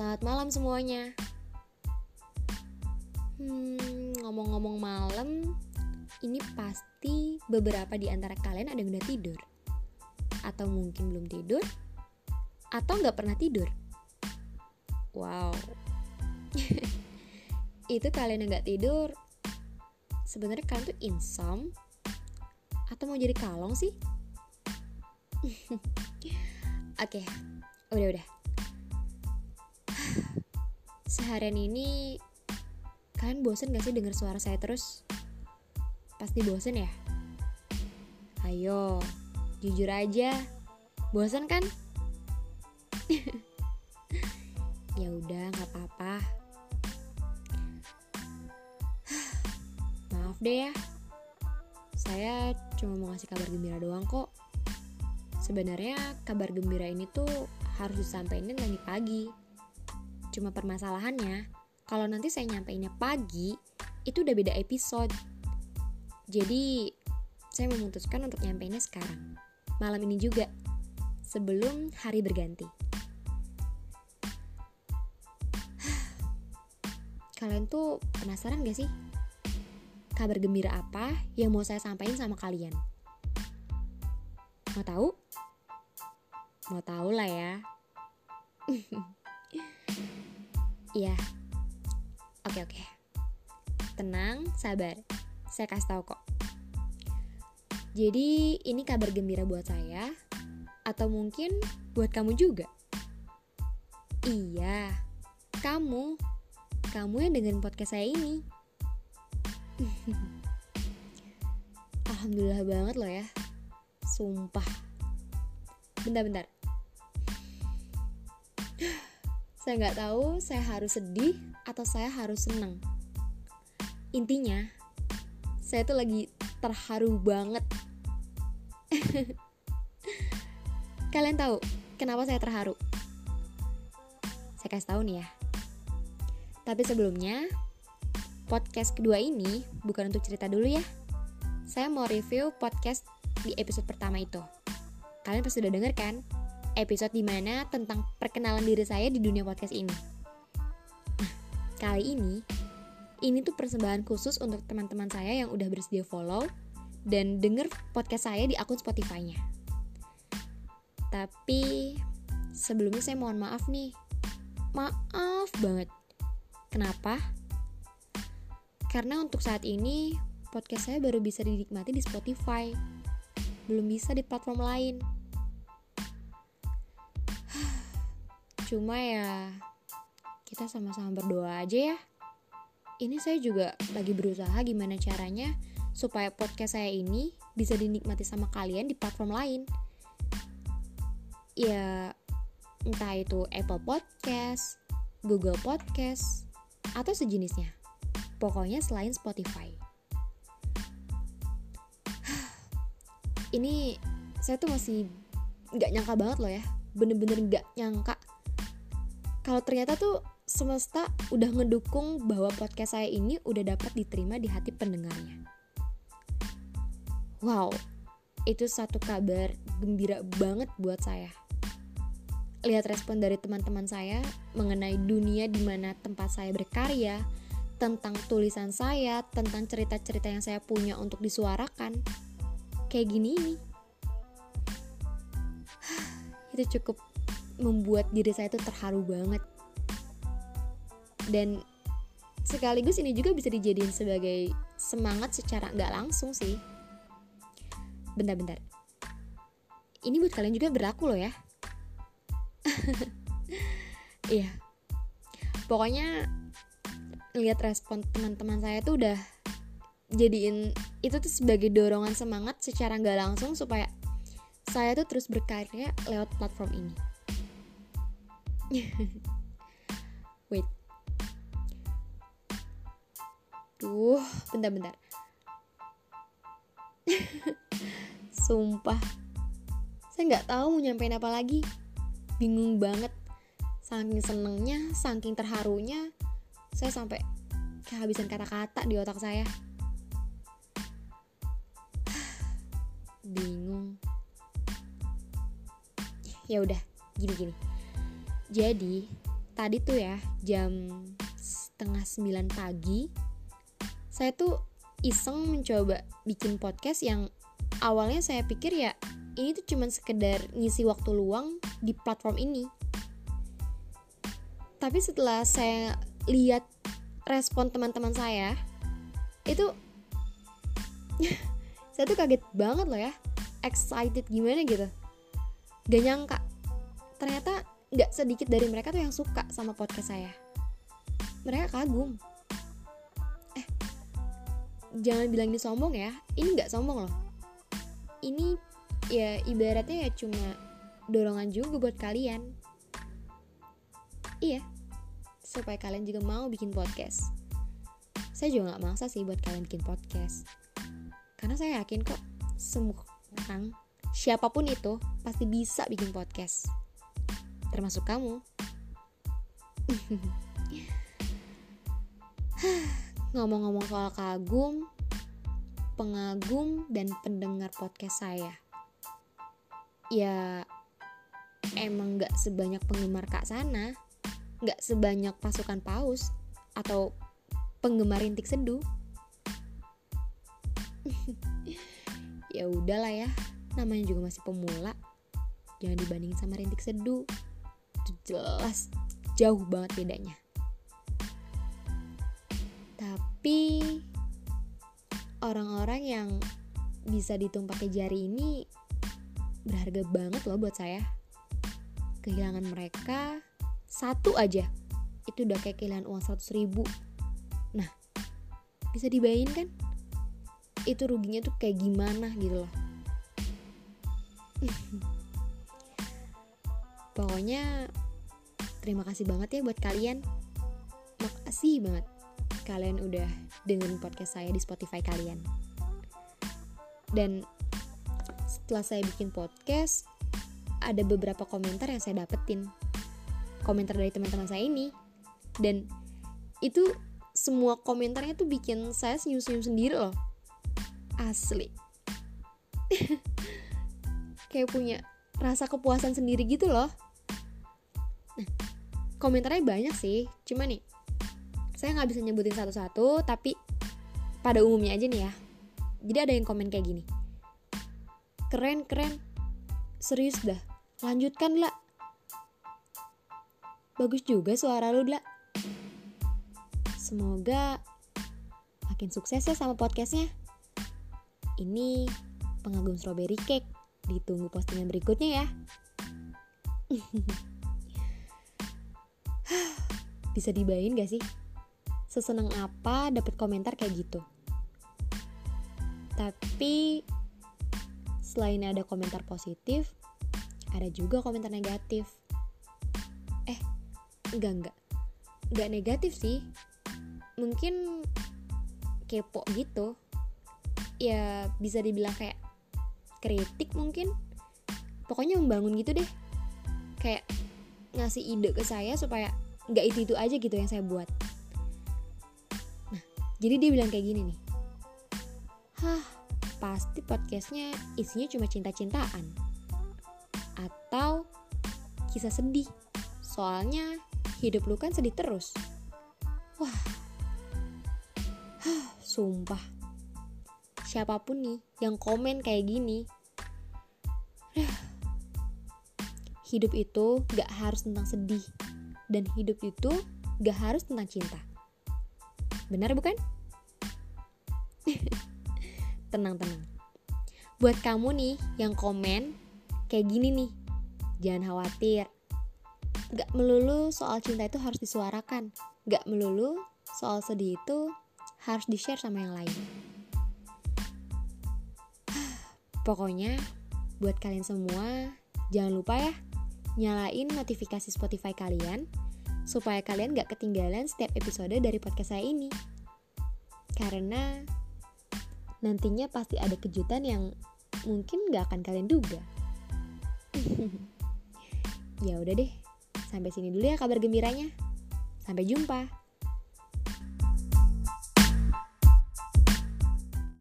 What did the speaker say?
Selamat malam semuanya. Hmm, ngomong-ngomong malam, ini pasti beberapa di antara kalian ada yang udah tidur. Atau mungkin belum tidur, atau nggak pernah tidur. Wow. Itu kalian yang nggak tidur, sebenarnya kalian tuh insom atau mau jadi kalong sih? Oke, udah udah. Seharian ini kalian bosen gak sih denger suara saya terus? Pasti bosen ya? Ayo, jujur aja. Bosen kan? ya udah, nggak apa-apa. Maaf deh ya. Saya cuma mau ngasih kabar gembira doang kok. Sebenarnya kabar gembira ini tuh harus disampaikan tadi pagi. Cuma permasalahannya, kalau nanti saya nyampeinnya pagi, itu udah beda episode. Jadi, saya memutuskan untuk nyampeinnya sekarang. Malam ini juga, sebelum hari berganti. Kalian tuh penasaran gak sih? Kabar gembira apa yang mau saya sampaikan sama kalian? Mau tahu? Mau tahu lah ya. Iya. Oke oke. Tenang, sabar. Saya kasih tahu kok. Jadi ini kabar gembira buat saya atau mungkin buat kamu juga. Iya, kamu. Kamu yang dengerin podcast saya ini. Alhamdulillah banget loh ya. Sumpah. Bentar-bentar. Saya nggak tahu saya harus sedih atau saya harus senang. Intinya, saya tuh lagi terharu banget. Kalian tahu kenapa saya terharu? Saya kasih tahu nih ya. Tapi sebelumnya, podcast kedua ini bukan untuk cerita dulu ya. Saya mau review podcast di episode pertama itu. Kalian pasti udah denger kan? Episode di mana tentang perkenalan diri saya di dunia podcast ini. Nah, kali ini, ini tuh persembahan khusus untuk teman-teman saya yang udah bersedia follow dan denger podcast saya di akun Spotify-nya. Tapi, sebelumnya saya mohon maaf nih. Maaf banget. Kenapa? Karena untuk saat ini, podcast saya baru bisa dinikmati di Spotify. Belum bisa di platform lain Cuma ya kita sama-sama berdoa aja ya. Ini saya juga lagi berusaha gimana caranya supaya podcast saya ini bisa dinikmati sama kalian di platform lain. Ya entah itu Apple Podcast, Google Podcast, atau sejenisnya. Pokoknya selain Spotify. Ini saya tuh masih nggak nyangka banget loh ya bener-bener nggak nyangka kalau ternyata tuh semesta udah ngedukung bahwa podcast saya ini udah dapat diterima di hati pendengarnya. Wow, itu satu kabar gembira banget buat saya. Lihat respon dari teman-teman saya mengenai dunia di mana tempat saya berkarya, tentang tulisan saya, tentang cerita-cerita yang saya punya untuk disuarakan. Kayak gini ini. itu cukup membuat diri saya itu terharu banget. Dan sekaligus ini juga bisa dijadiin sebagai semangat secara nggak langsung sih. Bentar-bentar. Ini buat kalian juga berlaku loh ya. Iya. Pokoknya lihat respon teman-teman saya tuh udah jadiin itu tuh sebagai dorongan semangat secara nggak langsung supaya saya tuh terus berkarya lewat platform ini Wait. Duh, bentar-bentar. Sumpah. Saya nggak tahu mau nyampein apa lagi. Bingung banget. Saking senengnya, saking terharunya, saya sampai kehabisan kata-kata di otak saya. Bingung. Ya udah, gini-gini jadi, tadi tuh ya jam setengah sembilan pagi saya tuh iseng mencoba bikin podcast yang awalnya saya pikir ya ini tuh cuman sekedar ngisi waktu luang di platform ini. Tapi setelah saya lihat respon teman-teman saya itu saya tuh kaget banget loh ya excited gimana gitu. Gak nyangka ternyata gak sedikit dari mereka tuh yang suka sama podcast saya. Mereka kagum. Eh jangan bilang ini sombong ya. Ini gak sombong loh. Ini ya ibaratnya ya cuma dorongan juga buat kalian. Iya supaya kalian juga mau bikin podcast. Saya juga gak maksa sih buat kalian bikin podcast. Karena saya yakin kok semua orang siapa pun itu pasti bisa bikin podcast termasuk kamu. Ngomong-ngomong soal kagum pengagum dan pendengar podcast saya. Ya emang gak sebanyak penggemar kak sana gak sebanyak pasukan paus atau penggemar rintik seduh ya udahlah ya namanya juga masih pemula. Jangan dibandingin sama rintik seduh itu jelas jauh banget bedanya. Tapi orang-orang yang bisa dihitung pakai jari ini berharga banget loh buat saya. Kehilangan mereka satu aja itu udah kayak kehilangan uang 100 ribu. Nah bisa dibayangin kan? Itu ruginya tuh kayak gimana gitu loh. Pokoknya terima kasih banget ya buat kalian. Makasih banget kalian udah dengerin podcast saya di Spotify kalian. Dan setelah saya bikin podcast ada beberapa komentar yang saya dapetin. Komentar dari teman-teman saya ini. Dan itu semua komentarnya tuh bikin saya senyum-senyum sendiri loh. Asli. Kayak punya rasa kepuasan sendiri gitu loh. Nah komentarnya banyak sih. Cuma nih saya nggak bisa nyebutin satu-satu tapi pada umumnya aja nih ya. Jadi ada yang komen kayak gini. Keren keren. Serius dah. Lanjutkan lah bagus juga suara lu lah semoga makin sukses ya sama podcastnya. Ini pengagum strawberry cake. Ditunggu postingan berikutnya ya. Bisa dibayangin gak sih? Seseneng apa dapat komentar kayak gitu? Tapi selain ada komentar positif, ada juga komentar negatif. Eh, enggak enggak. Enggak negatif sih. Mungkin kepo gitu ya bisa dibilang kayak kritik mungkin pokoknya membangun gitu deh kayak ngasih ide ke saya supaya nggak itu itu aja gitu yang saya buat. Nah jadi dia bilang kayak gini nih. Hah pasti podcastnya isinya cuma cinta-cintaan. Atau kisah sedih. Soalnya hidup lu kan sedih terus. Wah. Hah, sumpah. Siapa pun nih yang komen kayak gini. Hidup itu gak harus tentang sedih dan hidup itu gak harus tentang cinta. Benar bukan? Tenang tenang. Buat kamu nih yang komen kayak gini nih jangan khawatir. Gak melulu soal cinta itu harus disuarakan. Gak melulu soal sedih itu harus di share sama yang lain. Pokoknya buat kalian semua jangan lupa ya nyalain notifikasi Spotify kalian supaya kalian gak ketinggalan setiap episode dari podcast saya ini. Karena nantinya pasti ada kejutan yang mungkin gak akan kalian duga. ya udah deh, sampai sini dulu ya kabar gembiranya. Sampai jumpa.